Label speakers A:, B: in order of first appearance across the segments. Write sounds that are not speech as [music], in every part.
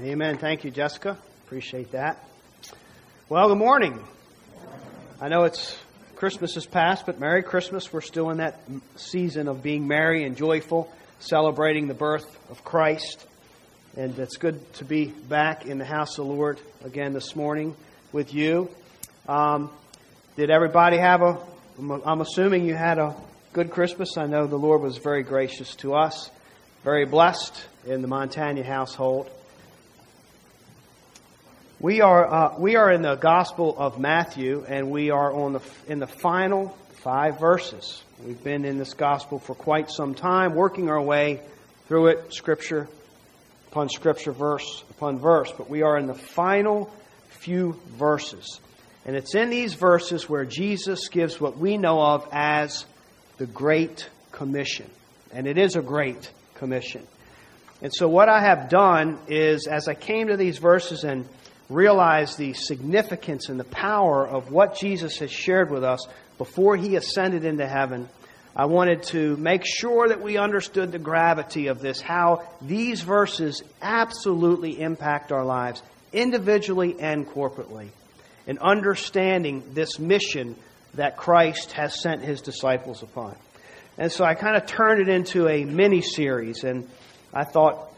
A: Amen. Thank you, Jessica. Appreciate that. Well, good morning. I know it's Christmas is past, but Merry Christmas. We're still in that season of being merry and joyful, celebrating the birth of Christ. And it's good to be back in the house of the Lord again this morning with you. Um, did everybody have a, I'm assuming you had a good Christmas. I know the Lord was very gracious to us, very blessed in the Montana household. We are, uh, we are in the Gospel of Matthew, and we are on the, in the final five verses. We've been in this Gospel for quite some time, working our way through it, Scripture upon Scripture, verse upon verse. But we are in the final few verses. And it's in these verses where Jesus gives what we know of as the Great Commission. And it is a great commission. And so, what I have done is, as I came to these verses and realize the significance and the power of what Jesus has shared with us before he ascended into heaven, I wanted to make sure that we understood the gravity of this, how these verses absolutely impact our lives, individually and corporately, in understanding this mission that Christ has sent his disciples upon. And so I kind of turned it into a mini series, and I thought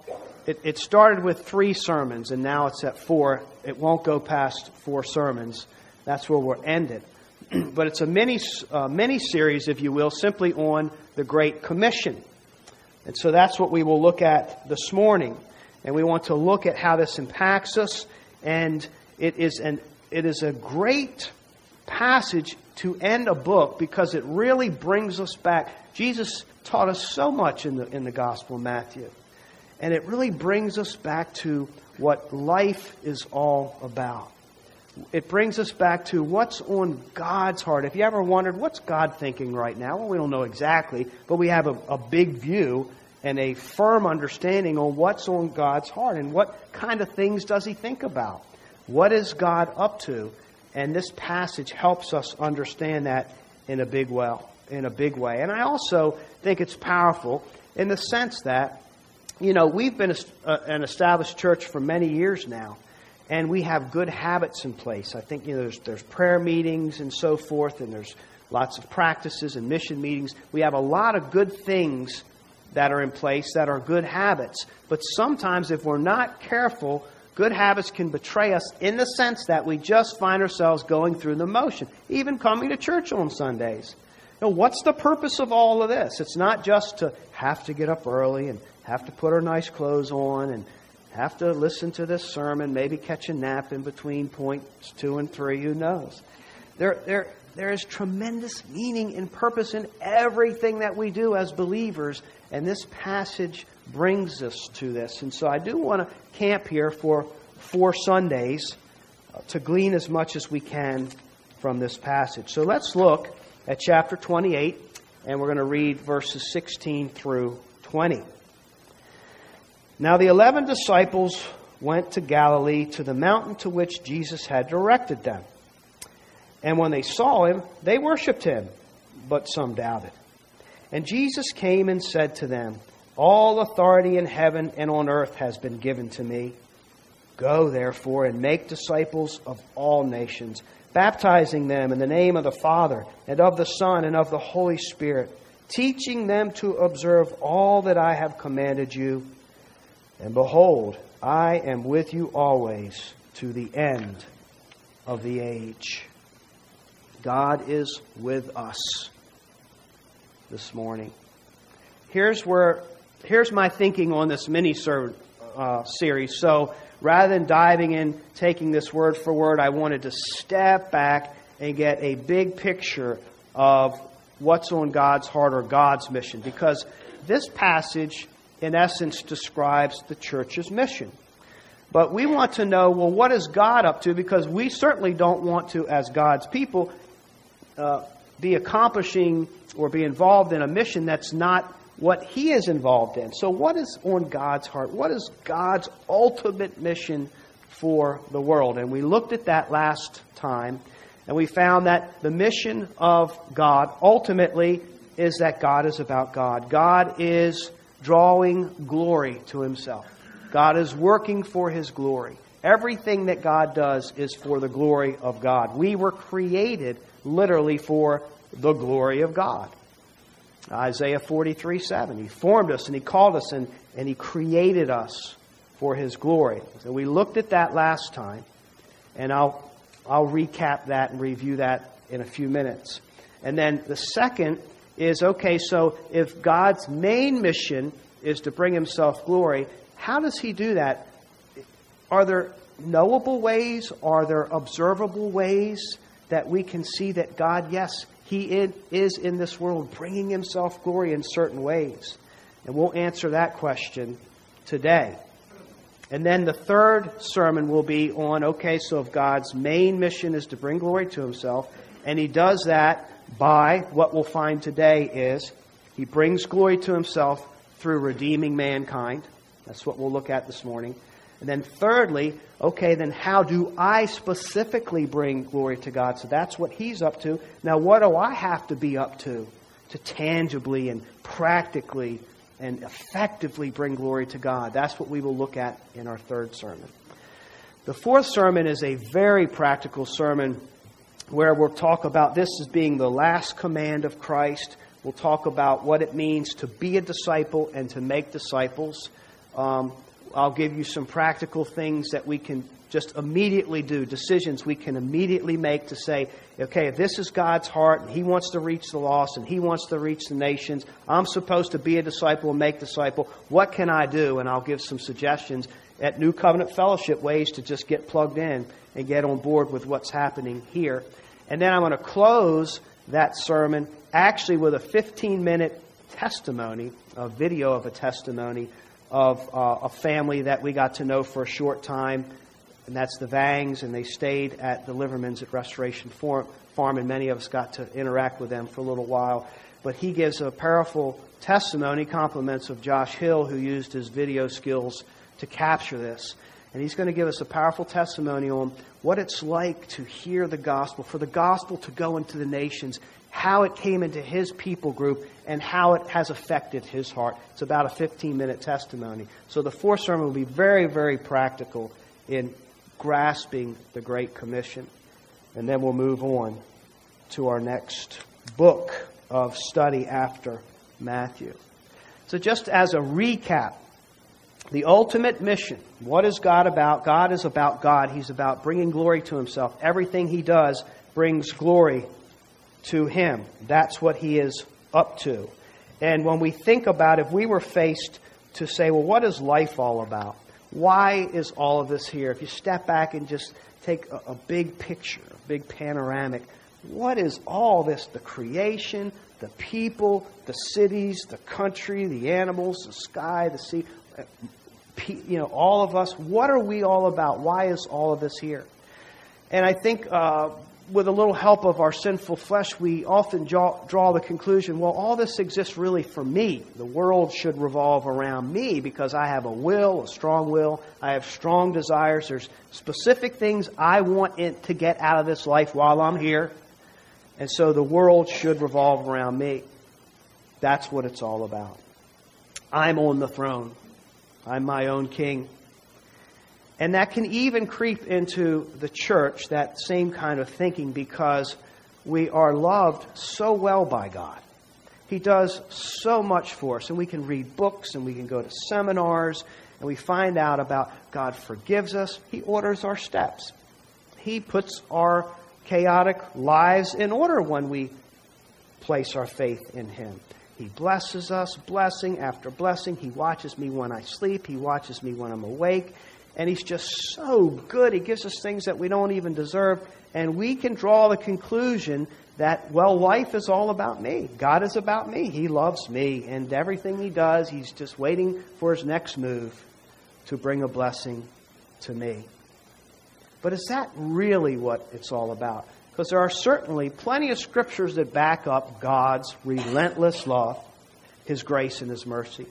A: it, it started with three sermons, and now it's at four. It won't go past four sermons. That's where we're ended. [clears throat] but it's a mini, uh, mini series, if you will, simply on the Great Commission. And so that's what we will look at this morning. And we want to look at how this impacts us. And it is, an, it is a great passage to end a book because it really brings us back. Jesus taught us so much in the, in the Gospel of Matthew. And it really brings us back to what life is all about. It brings us back to what's on God's heart. If you ever wondered, what's God thinking right now? Well, we don't know exactly, but we have a, a big view and a firm understanding on what's on God's heart and what kind of things does He think about. What is God up to? And this passage helps us understand that in a big well, in a big way. And I also think it's powerful in the sense that you know, we've been uh, an established church for many years now, and we have good habits in place. I think, you know, there's, there's prayer meetings and so forth, and there's lots of practices and mission meetings. We have a lot of good things that are in place that are good habits. But sometimes, if we're not careful, good habits can betray us in the sense that we just find ourselves going through the motion, even coming to church on Sundays. Know, what's the purpose of all of this? It's not just to have to get up early and have to put our nice clothes on and have to listen to this sermon, maybe catch a nap in between points two and three, who knows? There, there, there is tremendous meaning and purpose in everything that we do as believers, and this passage brings us to this. And so I do want to camp here for four Sundays uh, to glean as much as we can from this passage. So let's look at chapter 28, and we're going to read verses 16 through 20. Now the eleven disciples went to Galilee to the mountain to which Jesus had directed them. And when they saw him, they worshipped him, but some doubted. And Jesus came and said to them, All authority in heaven and on earth has been given to me. Go, therefore, and make disciples of all nations, baptizing them in the name of the Father, and of the Son, and of the Holy Spirit, teaching them to observe all that I have commanded you. And behold, I am with you always to the end of the age. God is with us this morning. Here's where here's my thinking on this mini uh, series. So rather than diving in, taking this word for word, I wanted to step back and get a big picture of what's on God's heart or God's mission. Because this passage in essence, describes the church's mission. But we want to know, well, what is God up to? Because we certainly don't want to, as God's people, uh, be accomplishing or be involved in a mission that's not what He is involved in. So, what is on God's heart? What is God's ultimate mission for the world? And we looked at that last time, and we found that the mission of God ultimately is that God is about God. God is drawing glory to himself. God is working for His glory. Everything that God does is for the glory of God. We were created literally for the glory of God. Isaiah 43 7. He formed us and He called us and, and He created us for His glory. So we looked at that last time, and I'll, I'll recap that and review that in a few minutes. And then the second is okay, so if God's main mission is to bring Himself glory, how does He do that? Are there knowable ways? Are there observable ways that we can see that God, yes, He is in this world bringing Himself glory in certain ways? And we'll answer that question today. And then the third sermon will be on okay, so if God's main mission is to bring glory to Himself, and He does that by what we'll find today is He brings glory to Himself through redeeming mankind. That's what we'll look at this morning. And then thirdly, okay, then how do I specifically bring glory to God? So that's what he's up to. Now, what do I have to be up to to tangibly and practically and effectively bring glory to God? That's what we will look at in our third sermon. The fourth sermon is a very practical sermon where we'll talk about this as being the last command of Christ. We'll talk about what it means to be a disciple and to make disciples. Um, I'll give you some practical things that we can just immediately do, decisions we can immediately make to say, okay, this is God's heart and He wants to reach the lost and He wants to reach the nations, I'm supposed to be a disciple and make disciple. What can I do? And I'll give some suggestions at New Covenant Fellowship ways to just get plugged in and get on board with what's happening here. And then I'm going to close that sermon actually with a 15 minute testimony, a video of a testimony of uh, a family that we got to know for a short time, and that's the Vangs, and they stayed at the Livermans at Restoration Farm, and many of us got to interact with them for a little while. But he gives a powerful testimony, compliments of Josh Hill, who used his video skills to capture this. And he's going to give us a powerful testimony on what it's like to hear the gospel, for the gospel to go into the nations how it came into his people group, and how it has affected his heart. It's about a 15 minute testimony. So the fourth sermon will be very, very practical in grasping the Great Commission. And then we'll move on to our next book of study after Matthew. So, just as a recap, the ultimate mission what is God about? God is about God. He's about bringing glory to Himself. Everything He does brings glory to Him. That's what He is up to. And when we think about if we were faced to say, well, what is life all about? Why is all of this here? If you step back and just take a, a big picture, a big panoramic, what is all this? The creation, the people, the cities, the country, the animals, the sky, the sea, you know, all of us. What are we all about? Why is all of this here? And I think uh, with a little help of our sinful flesh, we often draw, draw, the conclusion well, all this exists really for me. The world should revolve around me because I have a will, a strong will. I have strong desires. There's specific things I want to get out of this life while I'm here. And so the world should revolve around me. That's what it's all about. I'm on the throne, I'm my own king. And that can even creep into the church, that same kind of thinking, because we are loved so well by God. He does so much for us. And we can read books and we can go to seminars and we find out about God forgives us. He orders our steps. He puts our chaotic lives in order when we place our faith in Him. He blesses us, blessing after blessing. He watches me when I sleep. He watches me when I'm awake. And He's just so good. He gives us things that we don't even deserve. And we can draw the conclusion that, well, life is all about me. God is about me. He loves me. And everything He does, He's just waiting for His next move to bring a blessing to me. But is that really what it's all about? Because there are certainly plenty of scriptures that back up God's relentless love, His grace, and His mercy.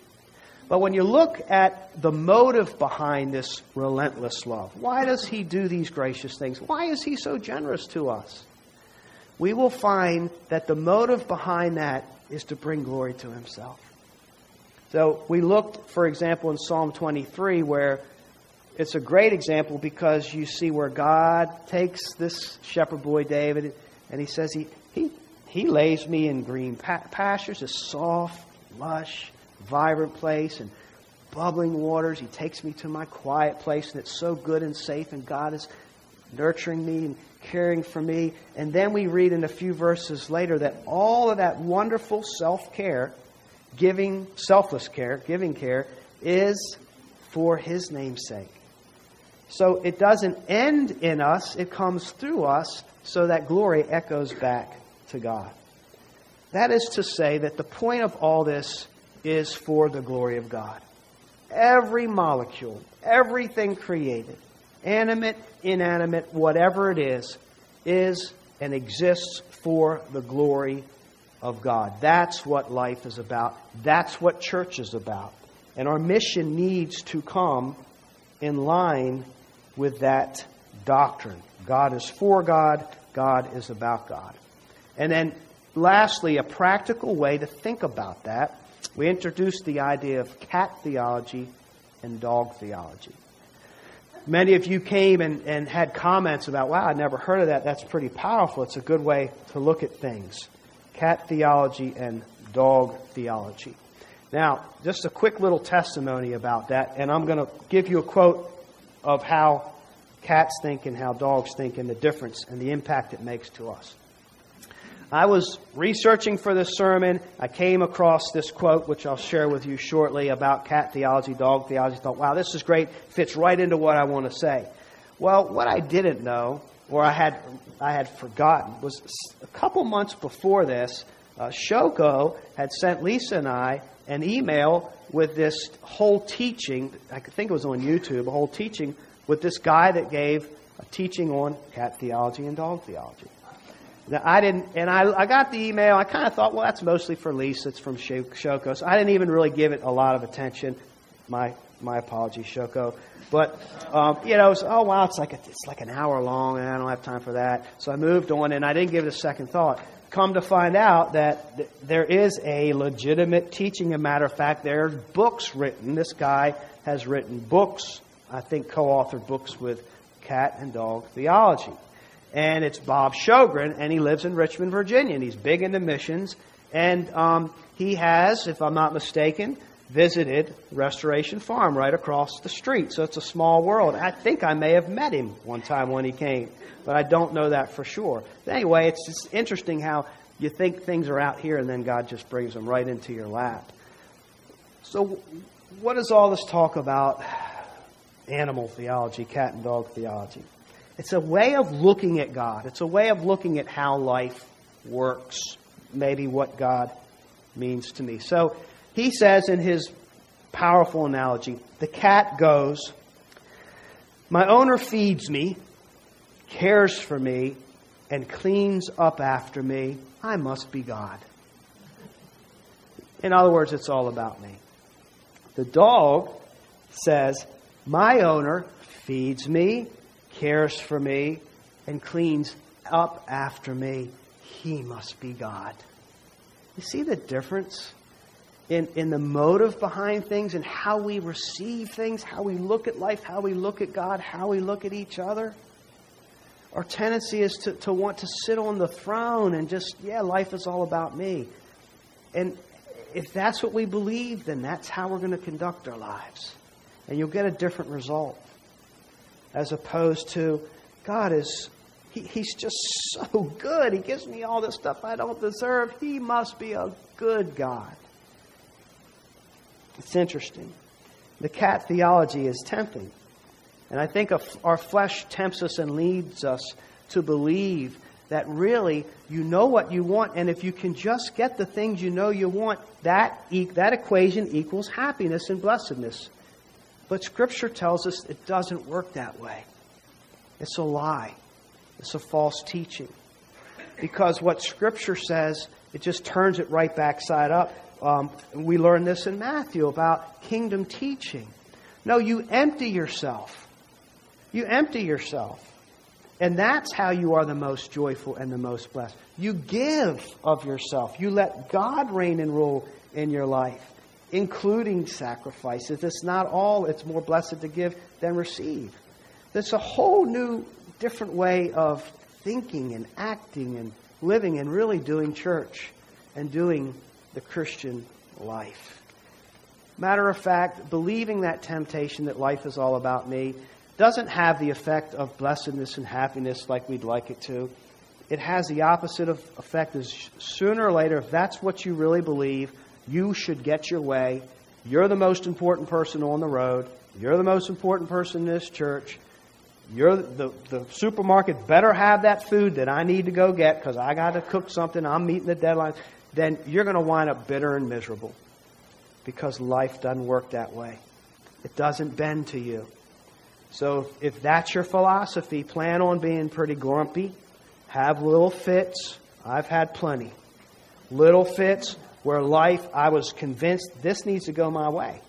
A: But when you look at the motive behind this relentless love, why does he do these gracious things? Why is he so generous to us? We will find that the motive behind that is to bring glory to himself. So we looked, for example, in Psalm 23, where it's a great example because you see where God takes this shepherd boy David and he says he, he, he lays me in green pastures, a soft, lush, vibrant place, and bubbling waters. He takes me to my quiet place, and it's so good and safe, and God is nurturing me and caring for me. And then we read in a few verses later that all of that wonderful self care, giving, selfless care, giving care, is for His name's sake. So it doesn't end in us, it comes through us so that glory echoes back to God. That is to say, that the point of all this is for the glory of God. Every molecule, everything created, animate, inanimate, whatever it is, is and exists for the glory of God. That's what life is about. That's what church is about. And our mission needs to come in line with that doctrine. God is for God, God is about God. And then, lastly, a practical way to think about that. We introduced the idea of cat theology and dog theology. Many of you came and, and had comments about, wow, I'd never heard of that. That's pretty powerful. It's a good way to look at things. Cat theology and dog theology. Now, just a quick little testimony about that, and I'm going to give you a quote of how cats think and how dogs think and the difference and the impact it makes to us. I was researching for this sermon. I came across this quote, which I'll share with you shortly, about cat theology, dog theology. I thought, wow, this is great. Fits right into what I want to say. Well, what I didn't know, or I had, I had forgotten, was a couple months before this, uh, Shoko had sent Lisa and I an email with this whole teaching. I think it was on YouTube, a whole teaching with this guy that gave a teaching on cat theology and dog theology. I didn't, and I, I got the email. I kind of thought, well, that's mostly for Lisa. It's from Shoko. So I didn't even really give it a lot of attention. My my apologies, Shoko. But um, you know, oh wow, it's like a, it's like an hour long, and I don't have time for that. So I moved on, and I didn't give it a second thought. Come to find out that th- there is a legitimate teaching. A matter of fact, there are books written. This guy has written books. I think co-authored books with cat and dog theology and it's Bob Sjogren, and he lives in Richmond, Virginia, and he's big into missions. And um, he has, if I'm not mistaken, visited Restoration Farm right across the street. So it's a small world. I think I may have met him one time when he came, but I don't know that for sure. But anyway, it's just interesting how you think things are out here, and then God just brings them right into your lap. So, what is all this talk about animal theology, cat and dog theology? It's a way of looking at God. It's a way of looking at how life works, maybe what God means to me. So he says in his powerful analogy the cat goes, My owner feeds me, cares for me, and cleans up after me. I must be God. In other words, it's all about me. The dog says, My owner feeds me, cares for me, and cleans up after me, he must be God. You see the difference in, in the motive behind things and how we receive things, how we look at life, how we look at God, how we look at each other? Our tendency is to, to want to sit on the throne and just, yeah, life is all about me. And if that's what we believe, then that's how we're going to conduct our lives. And you'll get a different result as opposed to God is, he, He's just so good. He gives me all this stuff I don't deserve. He must be a good God. It's interesting. The cat theology is tempting. And I think our flesh tempts us and leads us to believe that really you know what you want, and if you can just get the things you know you want, that, that equation equals happiness and blessedness. But Scripture tells us it doesn't work that way. It's a lie, it's a false teaching. Because what Scripture says, it just turns it right back side up. Um, we learn this in Matthew about kingdom teaching. No, you empty yourself. You empty yourself. And that's how you are the most joyful and the most blessed. You give of yourself. You let God reign and rule in your life including sacrifices. It's not all, it's more blessed to give than receive. It's a whole new, different way of thinking and acting and living and really doing church and doing the Christian life. Matter of fact, believing that temptation that life is all about me doesn't have the effect of blessedness and happiness like we'd like it to. It has the opposite of effect is sooner or later, if that's what you really believe, you should get your way. You're the most important person on the road. You're the most important person in this church. You're the, the supermarket better have that food that I need to go get because I got to cook something. I'm meeting the deadline. Then you're going to wind up bitter and miserable because life doesn't work that way. It doesn't bend to you. So if that's your philosophy, plan on being pretty grumpy, have little fits. I've had plenty. Little fits where life, I was convinced this needs to go my way.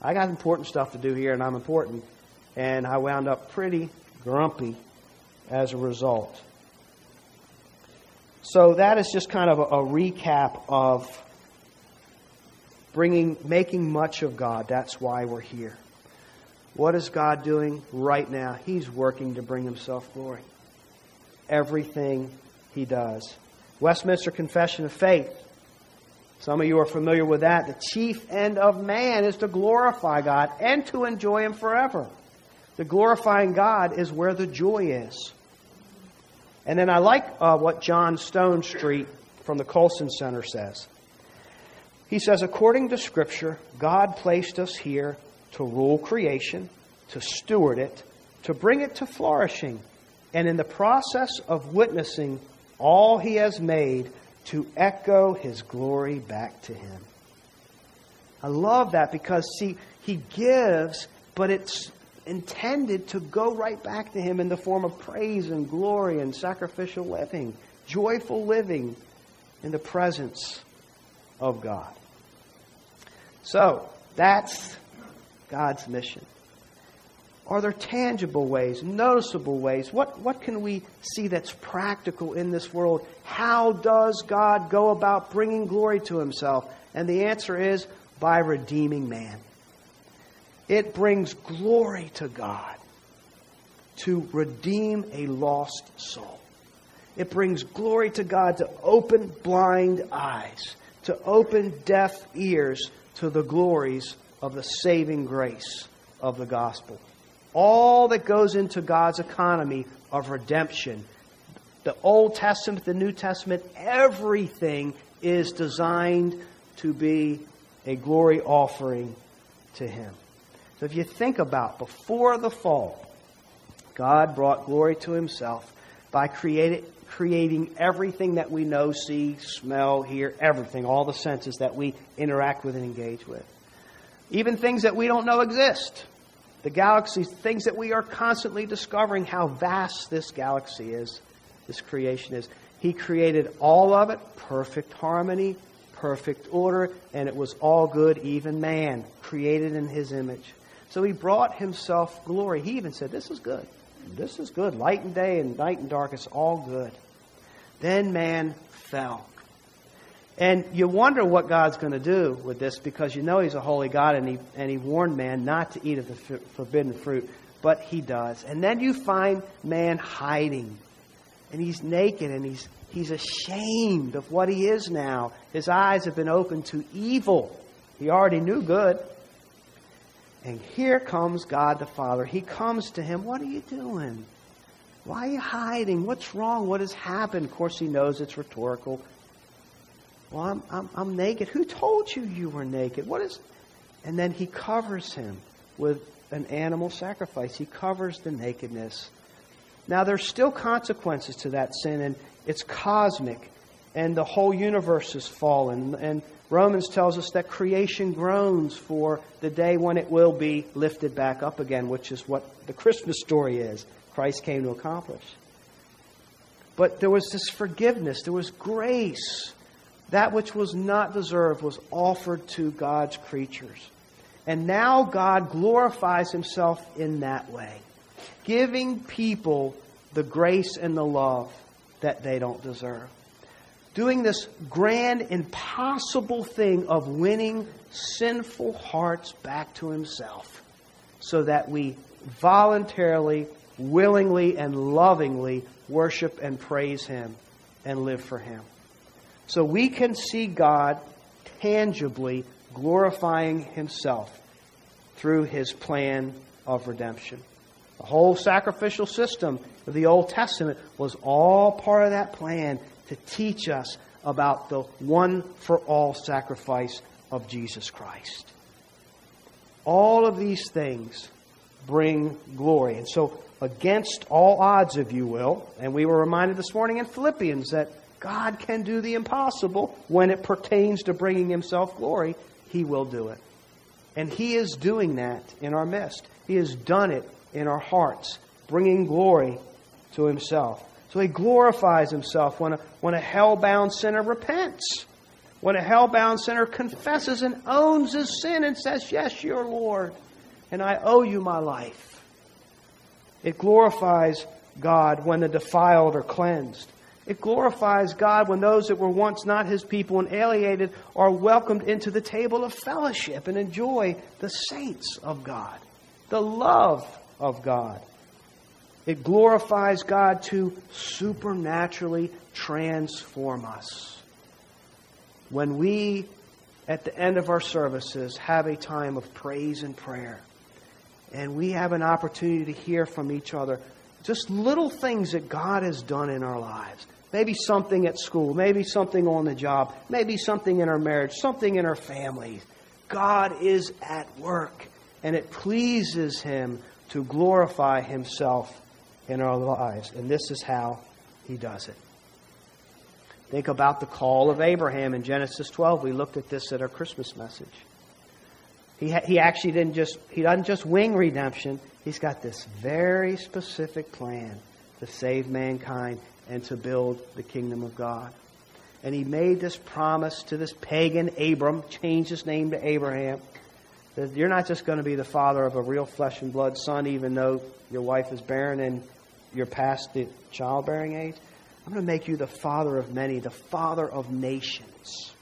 A: I got important stuff to do here, and I'm important. And I wound up pretty grumpy as a result. So that is just kind of a, a recap of bringing, making much of God. That's why we're here. What is God doing right now? He's working to bring Himself glory. Everything He does. Westminster Confession of Faith. Some of you are familiar with that. The chief end of man is to glorify God and to enjoy Him forever. The glorifying God is where the joy is. And then I like uh, what John Stonestreet from the Colson Center says. He says, according to Scripture, God placed us here to rule creation, to steward it, to bring it to flourishing, and in the process of witnessing all He has made, to echo His glory back to Him. I love that because, see, He gives, but it's intended to go right back to Him in the form of praise and glory and sacrificial living, joyful living in the presence of God. So, that's God's mission. Are there tangible ways, noticeable ways? What, what can we see that's practical in this world? How does God go about bringing glory to himself? And the answer is by redeeming man. It brings glory to God to redeem a lost soul. It brings glory to God to open blind eyes, to open deaf ears, to the glories of the saving grace of the gospel. All that goes into God's economy of redemption. The Old Testament, the New Testament, everything is designed to be a glory offering to Him. So if you think about before the fall, God brought glory to Himself by created, creating everything that we know, see, smell, hear, everything, all the senses that we interact with and engage with. Even things that we don't know exist. The galaxies, things that we are constantly discovering how vast this galaxy is, this creation is. He created all of it, perfect harmony, perfect order, and it was all good, even man, created in his image. So he brought himself glory. He even said, This is good. This is good. Light and day and night and dark, it's all good. Then man fell. And you wonder what God's going to do with this because you know He's a holy God and He, and he warned man not to eat of the forbidden fruit, but He does. And then you find man hiding. And he's naked and he's, he's ashamed of what he is now. His eyes have been opened to evil. He already knew good. And here comes God the Father. He comes to him. What are you doing? Why are you hiding? What's wrong? What has happened? Of course, he knows it's rhetorical. Well, I'm, I'm, I'm naked. Who told you you were naked? What is. And then he covers him with an animal sacrifice. He covers the nakedness. Now, there's still consequences to that sin, and it's cosmic, and the whole universe has fallen. And Romans tells us that creation groans for the day when it will be lifted back up again, which is what the Christmas story is. Christ came to accomplish. But there was this forgiveness, there was grace that which was not deserved was offered to God's creatures. And now God glorifies himself in that way, giving people the grace and the love that they don't deserve. doing this grand, impossible thing of winning sinful hearts back to Himself so that we voluntarily, willingly, and lovingly worship and praise Him and live for Him. So we can see God tangibly glorifying Himself through His plan of redemption. The whole sacrificial system of the Old Testament was all part of that plan to teach us about the one for all sacrifice of Jesus Christ. All of these things bring glory. And so, against all odds, if you will, and we were reminded this morning in Philippians that God can do the impossible when it pertains to bringing Himself glory, He will do it. And He is doing that in our midst. He has done it in our hearts, bringing glory to Himself. So He glorifies Himself when a, when a hell bound sinner repents. When a hell bound sinner confesses and owns his sin and says, Yes, you're Lord, and I owe you my life. It glorifies God when the defiled are cleansed. It glorifies God when those that were once not his people and alienated are welcomed into the table of fellowship and enjoy the saints of God, the love of God. It glorifies God to supernaturally transform us. When we, at the end of our services, have a time of praise and prayer, and we have an opportunity to hear from each other just little things that God has done in our lives Maybe something at school, maybe something on the job, maybe something in our marriage, something in our families. God is at work, and it pleases Him to glorify Himself in our lives. And this is how He does it. Think about the call of Abraham in Genesis 12. We looked at this at our Christmas message. He, ha- he actually didn't just, he doesn't just wing redemption. He's got this very specific plan to save mankind and to build the kingdom of God. And he made this promise to this pagan Abram, changed his name to Abraham, that you're not just going to be the father of a real flesh and blood son, even though your wife is barren and you're past the childbearing age. I'm going to make you the father of many, the father of nations.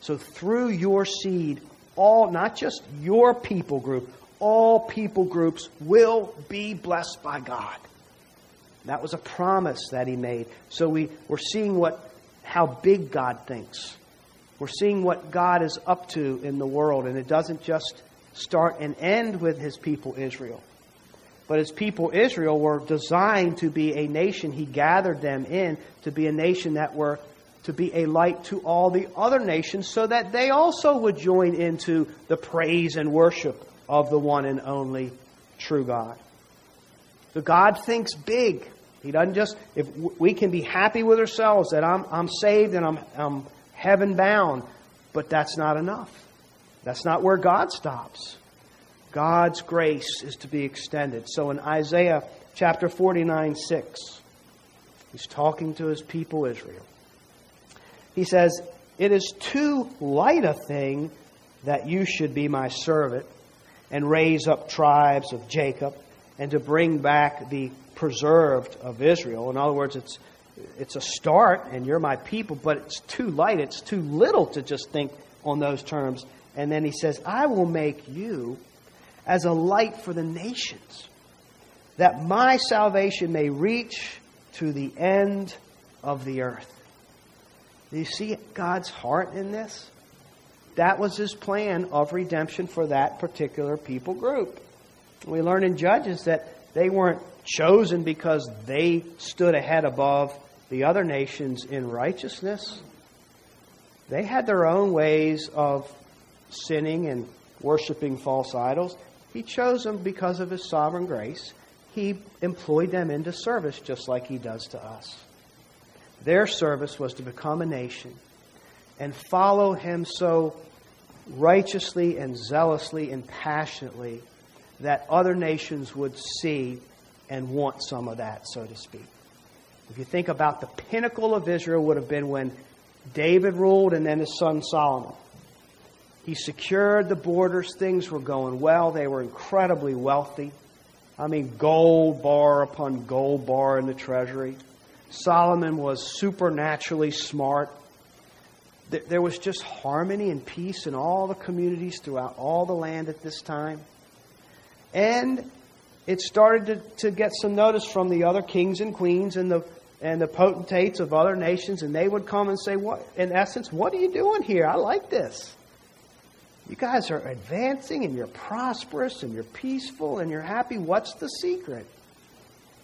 A: So through your seed, all, not just your people group, all people groups will be blessed by God. That was a promise that he made. So we, we're seeing what, how big God thinks. We're seeing what God is up to in the world, and it doesn't just start and end with his people Israel. But his people Israel were designed to be a nation. He gathered them in to be a nation that were to be a light to all the other nations so that they also would join into the praise and worship of the one and only true God. God thinks big. He doesn't just, if we can be happy with ourselves that I'm, I'm saved and I'm, I'm heaven bound, but that's not enough. That's not where God stops. God's grace is to be extended. So in Isaiah chapter 49, 6, he's talking to his people Israel. He says, It is too light a thing that you should be my servant and raise up tribes of Jacob and to bring back the preserved of Israel. In other words, it's it's a start, and you're my people, but it's too light. It's too little to just think on those terms. And then he says, I will make you as a light for the nations, that my salvation may reach to the end of the earth. Do you see God's heart in this? That was his plan of redemption for that particular people group. We learn in Judges that they weren't chosen because they stood ahead above the other nations in righteousness. They had their own ways of sinning and worshiping false idols. He chose them because of his sovereign grace. He employed them into service just like he does to us. Their service was to become a nation and follow him so righteously and zealously and passionately that other nations would see and want some of that, so to speak. If you think about the pinnacle of Israel would have been when David ruled and then his son Solomon. He secured the borders, things were going well, they were incredibly wealthy. I mean, gold bar upon gold bar in the treasury. Solomon was supernaturally smart. there was just harmony and peace in all the communities throughout all the land at this time. And it started to, to get some notice from the other kings and queens and the and the potentates of other nations, and they would come and say, What in essence, what are you doing here? I like this. You guys are advancing and you're prosperous and you're peaceful and you're happy. What's the secret?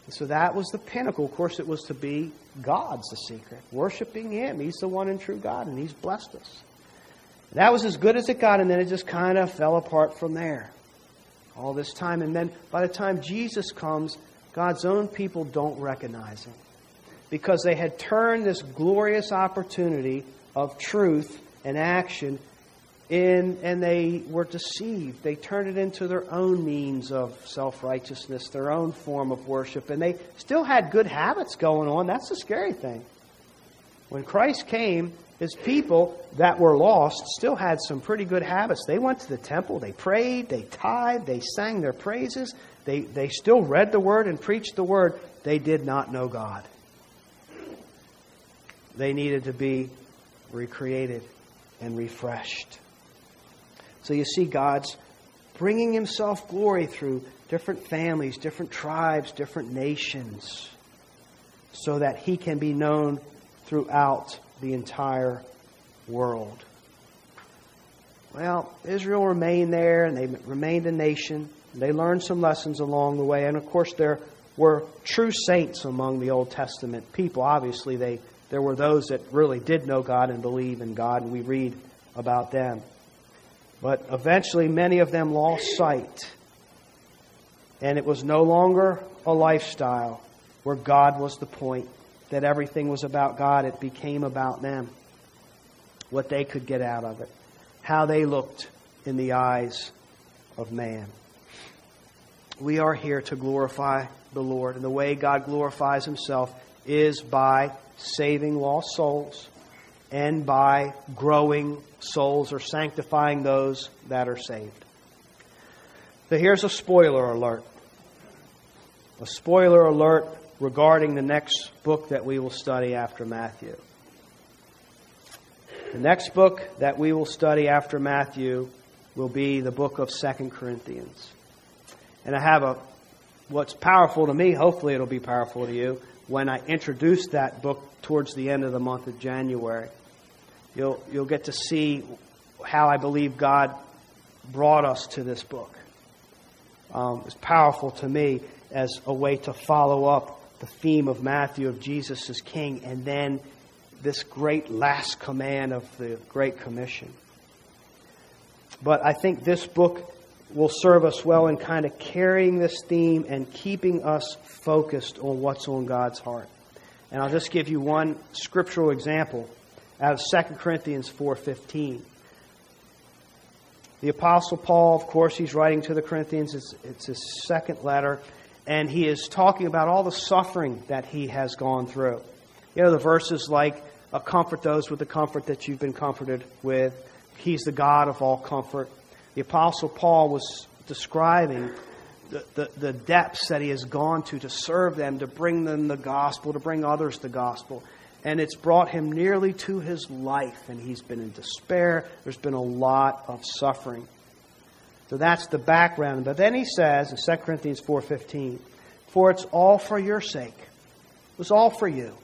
A: And so that was the pinnacle. Of course, it was to be God's the secret. Worshiping Him. He's the one and true God, and He's blessed us. That was as good as it got, and then it just kind of fell apart from there. All this time. And then by the time Jesus comes, God's own people don't recognize Him. Because they had turned this glorious opportunity of truth and action in, and they were deceived. They turned it into their own means of self righteousness, their own form of worship, and they still had good habits going on. That's the scary thing. When Christ came, his people that were lost still had some pretty good habits. They went to the temple, they prayed, they tithed, they sang their praises, they, they still read the word and preached the word. They did not know God. They needed to be recreated and refreshed. So you see God's bringing himself glory through different families, different tribes, different nations, so that he can be known throughout the entire world. Well, Israel remained there and they remained a nation. They learned some lessons along the way. And of course, there were true saints among the Old Testament people. Obviously, they, there were those that really did know God and believe in God, and we read about them. But eventually, many of them lost sight. And it was no longer a lifestyle where God was the point, that everything was about God. It became about them, what they could get out of it, how they looked in the eyes of man. We are here to glorify the Lord. And the way God glorifies himself is by saving lost souls and by growing souls or sanctifying those that are saved. So here's a spoiler alert. A spoiler alert regarding the next book that we will study after Matthew. The next book that we will study after Matthew will be the book of Second Corinthians. And I have a what's powerful to me, hopefully it'll be powerful to you, when I introduce that book towards the end of the month of January. You'll, you'll get to see how I believe God brought us to this book. Um, it's powerful to me as a way to follow up the theme of Matthew of Jesus as King and then this great last command of the Great Commission. But I think this book will serve us well in kind of carrying this theme and keeping us focused on what's on God's heart. And I'll just give you one scriptural example out of 2 Corinthians 4.15. The Apostle Paul, of course, he's writing to the Corinthians. It's, it's his second letter. And he is talking about all the suffering that he has gone through. You know, the verses like, comfort those with the comfort that you've been comforted with. He's the God of all comfort. The Apostle Paul was describing the, the, the, depths that he has gone to to serve them, to bring them the gospel, to bring others the gospel and it's brought him nearly to his life, and he's been in despair. There's been a lot of suffering. So that's the background. But then he says in 2 Corinthians 4:15, "For it's all for your sake. It was all for you,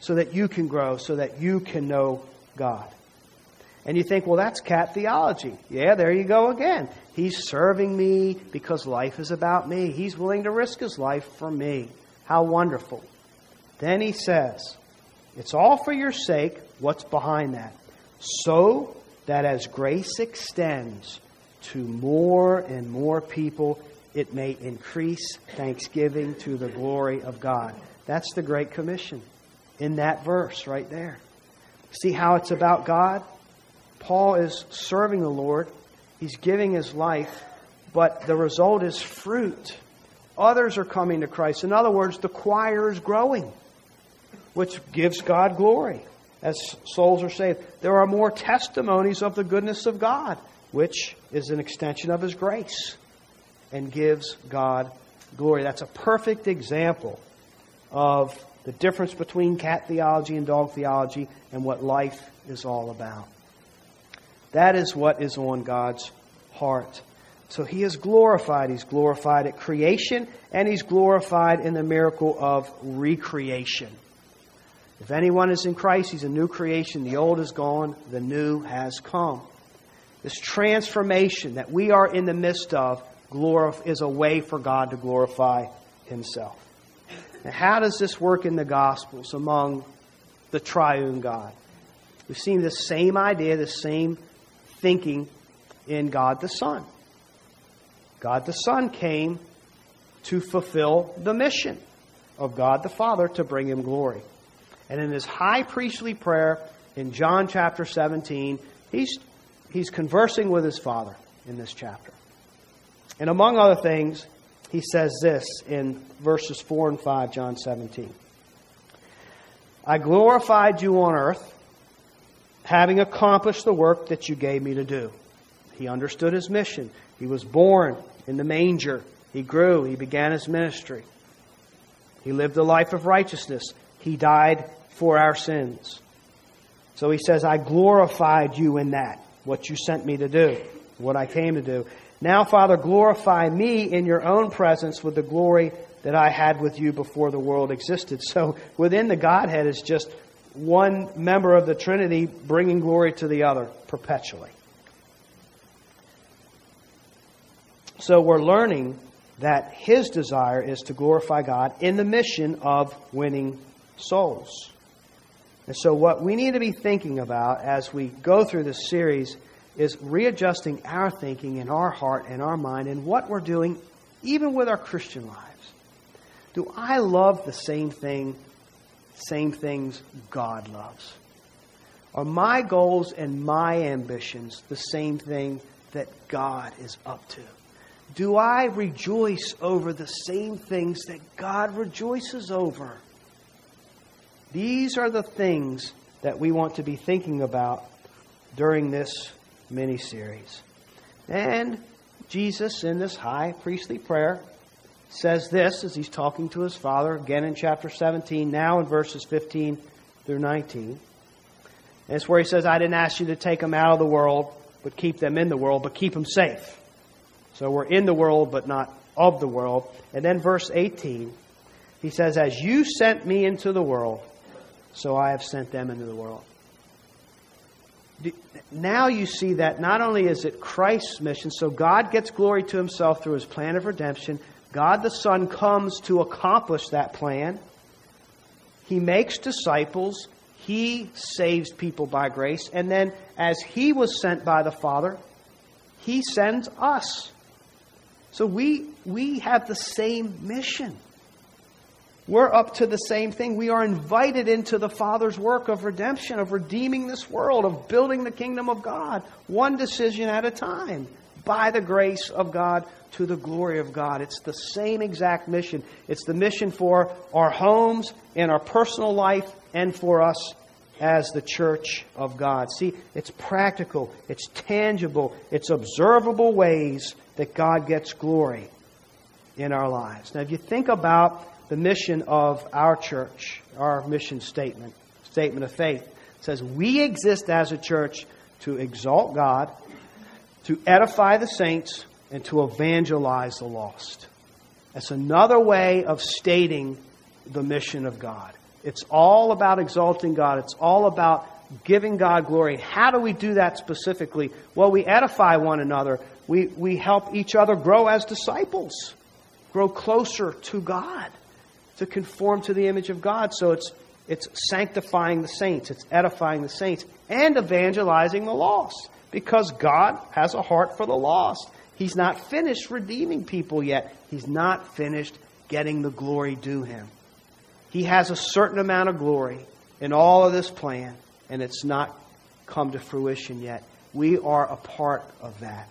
A: so that you can grow, so that you can know God." And you think, well, that's cat theology. Yeah, there you go again. He's serving me because life is about me. He's willing to risk his life for me. How wonderful. Then he says, it's all for your sake. What's behind that? So that as grace extends to more and more people, it may increase thanksgiving to the glory of God. That's the Great Commission in that verse right there. See how it's about God? Paul is serving the Lord, he's giving his life, but the result is fruit. Others are coming to Christ. In other words, the choir is growing which gives God glory as souls are saved. There are more testimonies of the goodness of God, which is an extension of His grace and gives God glory. That's a perfect example of the difference between cat theology and dog theology, and what life is all about. That is what is on God's heart. So he is glorified. He's glorified at creation, and he's glorified in the miracle of recreation. If anyone is in Christ, he's a new creation. The old is gone, the new has come. This transformation that we are in the midst of is a way for God to glorify himself. Now, how does this work in the Gospels among the triune God? We've seen the same idea, the same thinking in God the Son. God the Son came to fulfill the mission of God the Father to bring him glory. And in his high priestly prayer in John chapter 17, he's, he's conversing with his Father in this chapter. And among other things, he says this in verses 4 and 5, John 17. I glorified you on earth, having accomplished the work that you gave me to do. He understood his mission. He was born in the manger. He grew. He began his ministry. He lived a life of righteousness. He died for our sins. So he says, I glorified you in that, what you sent me to do, what I came to do. Now, Father, glorify me in your own presence with the glory that I had with you before the world existed. So within the Godhead is just one member of the Trinity bringing glory to the other perpetually. So we're learning that his desire is to glorify God in the mission of winning souls. And so, what we need to be thinking about as we go through this series is readjusting our thinking in our heart and our mind and what we're doing, even with our Christian lives. Do I love the same thing, same things God loves? Are my goals and my ambitions the same thing that God is up to? Do I rejoice over the same things that God rejoices over? These are the things that we want to be thinking about during this mini series. And Jesus, in this high priestly prayer, says this as he's talking to his Father, again in chapter 17, now in verses 15 through 19. And it's where he says, I didn't ask you to take them out of the world, but keep them in the world, but keep them safe. So we're in the world, but not of the world. And then verse 18, he says, As you sent me into the world, so I have sent them into the world. Now you see that not only is it Christ's mission, so God gets glory to himself through his plan of redemption. God the Son comes to accomplish that plan. He makes disciples. He saves people by grace. And then, as he was sent by the Father, he sends us. So we, we have the same mission. We're up to the same thing. We are invited into the Father's work of redemption, of redeeming this world, of building the kingdom of God, one decision at a time, by the grace of God to the glory of God. It's the same exact mission. It's the mission for our homes and our personal life and for us as the church of God. See, it's practical, it's tangible, it's observable ways that God gets glory in our lives. Now, if you think about the mission of our church, our mission statement, statement of faith. It says, We exist as a church to exalt God, to edify the saints, and to evangelize the lost. That's another way of stating the mission of God. It's all about exalting God, it's all about giving God glory. How do we do that specifically? Well, we edify one another, we, we help each other grow as disciples, grow closer to God to conform to the image of God. So it's, it's sanctifying the saints, it's edifying the saints, and evangelizing the lost. Because God has a heart for the lost. He's not finished redeeming people yet. He's not finished getting the glory due him. He has a certain amount of glory in all of this plan, and it's not come to fruition yet. We are a part of that.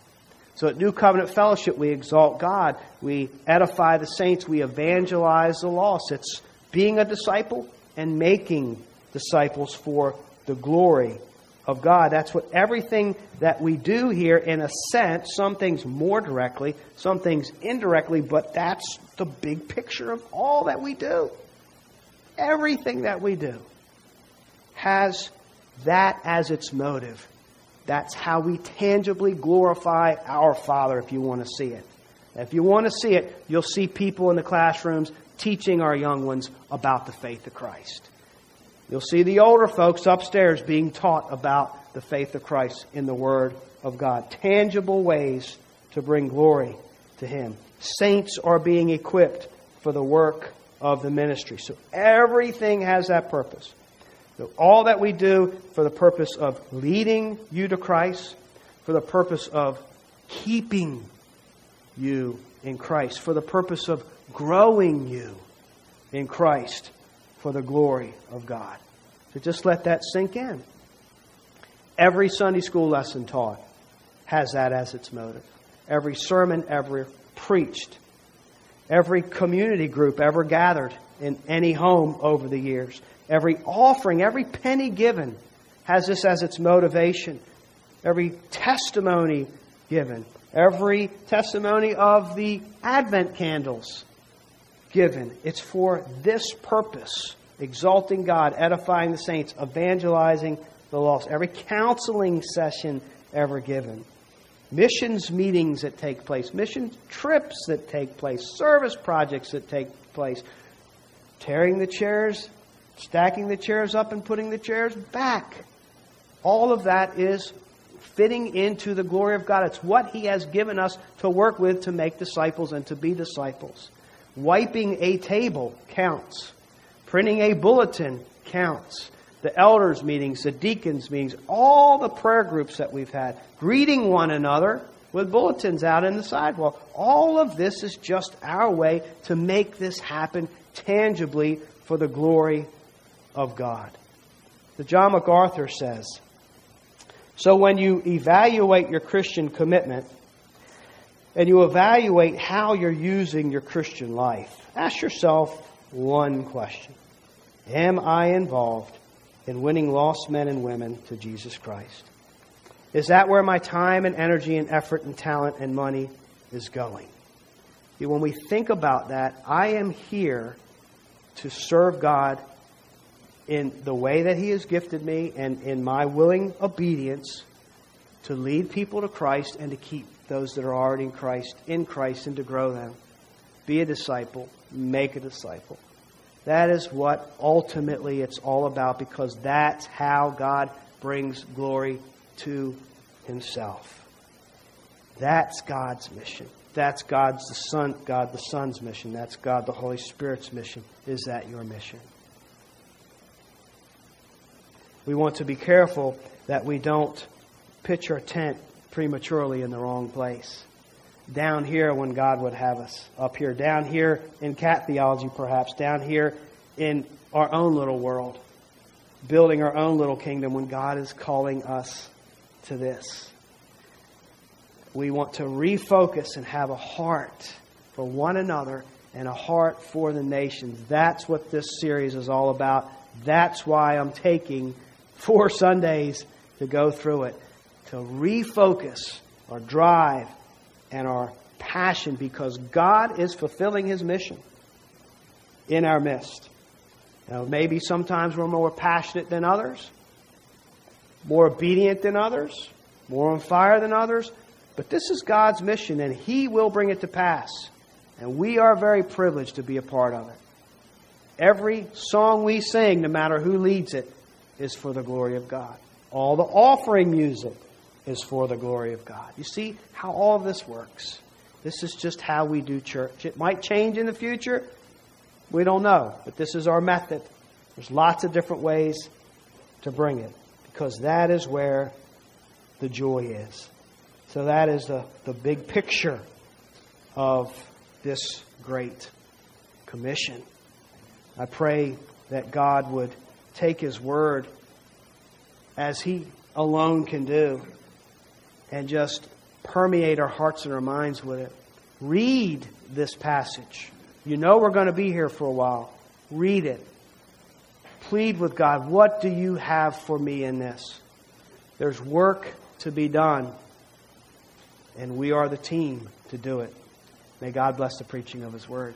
A: So at New Covenant Fellowship, we exalt God, we edify the saints, we evangelize the lost. It's being a disciple and making disciples for the glory of God. That's what everything that we do here, in a sense, some things more directly, some things indirectly, but that's the big picture of all that we do. everything that we do has that as its motive. That's how we tangibly glorify our Father if you want to see it. If you want to see it, you'll see people in the classrooms teaching our young ones about the faith of Christ. You'll see the older folks upstairs being taught about the faith of Christ in the Word of God. Tangible ways to bring glory to Him. Saints are being equipped for the work of the ministry. So everything has that purpose. So all that we do for the purpose of leading you to Christ, for the purpose of keeping you in Christ, for the purpose of growing you in Christ for the glory of God. So just let that sink in. Every Sunday school lesson taught has that as its motive. Every sermon ever preached, every community group ever gathered in any home over the years, every offering, every penny given has this as its motivation. Every testimony given, every testimony of the Advent candles given. It's for this purpose exalting God, edifying the saints, evangelizing the lost. Every counseling session ever given. Missions meetings that take place, mission trips that take place, service projects that take place, tearing the chairs, stacking the chairs up, and putting the chairs back. All of that is fitting into the glory of God. It's what He has given us to work with to make disciples and to be disciples. Wiping a table counts. Printing a bulletin counts. The elders' meetings, the deacons' meetings, all the prayer groups that we've had, greeting one another with bulletins out in the sidewalk. All of this is just our way to make this happen tangibly for the glory of God. The John MacArthur says, so when you evaluate your Christian commitment and you evaluate how you're using your Christian life, ask yourself one question. Am I involved in winning lost men and women to Jesus Christ? Is that where my time and energy and effort and talent and money is going? When we think about that, I am here to serve God in the way that He has gifted me and in my willing obedience to lead people to Christ and to keep those that are already in Christ in Christ and to grow them. Be a disciple, make a disciple. That is what ultimately it's all about because that's how God brings glory to Himself. That's God's mission. That's God's the Son, God the Son's mission. That's God the Holy Spirit's mission. Is that your mission? We want to be careful that we don't pitch our tent prematurely in the wrong place. Down here when God would have us. Up here. Down here in cat theology, perhaps. Down here in our own little world. Building our own little kingdom when God is calling us to this. We want to refocus and have a heart for one another and a heart for the nations. That's what this series is all about. That's why I'm taking four Sundays to go through it, to refocus our drive and our passion because God is fulfilling His mission in our midst. Now, maybe sometimes we're more passionate than others, more obedient than others, more on fire than others, but this is God's mission and He will bring it to pass. And we are very privileged to be a part of it. Every song we sing, no matter who leads it, is for the glory of God. All the offering music is for the glory of God. You see how all this works. This is just how we do church. It might change in the future. We don't know. But this is our method. There's lots of different ways to bring it because that is where the joy is. So that is the, the big picture of this great commission. I pray that God would take His Word as He alone can do and just permeate our hearts and our minds with it. Read this passage. You know we're going to be here for a while. Read it. Plead with God. What do you have for me in this? There's work to be done, and we are the team to do it. May God bless the preaching of His Word.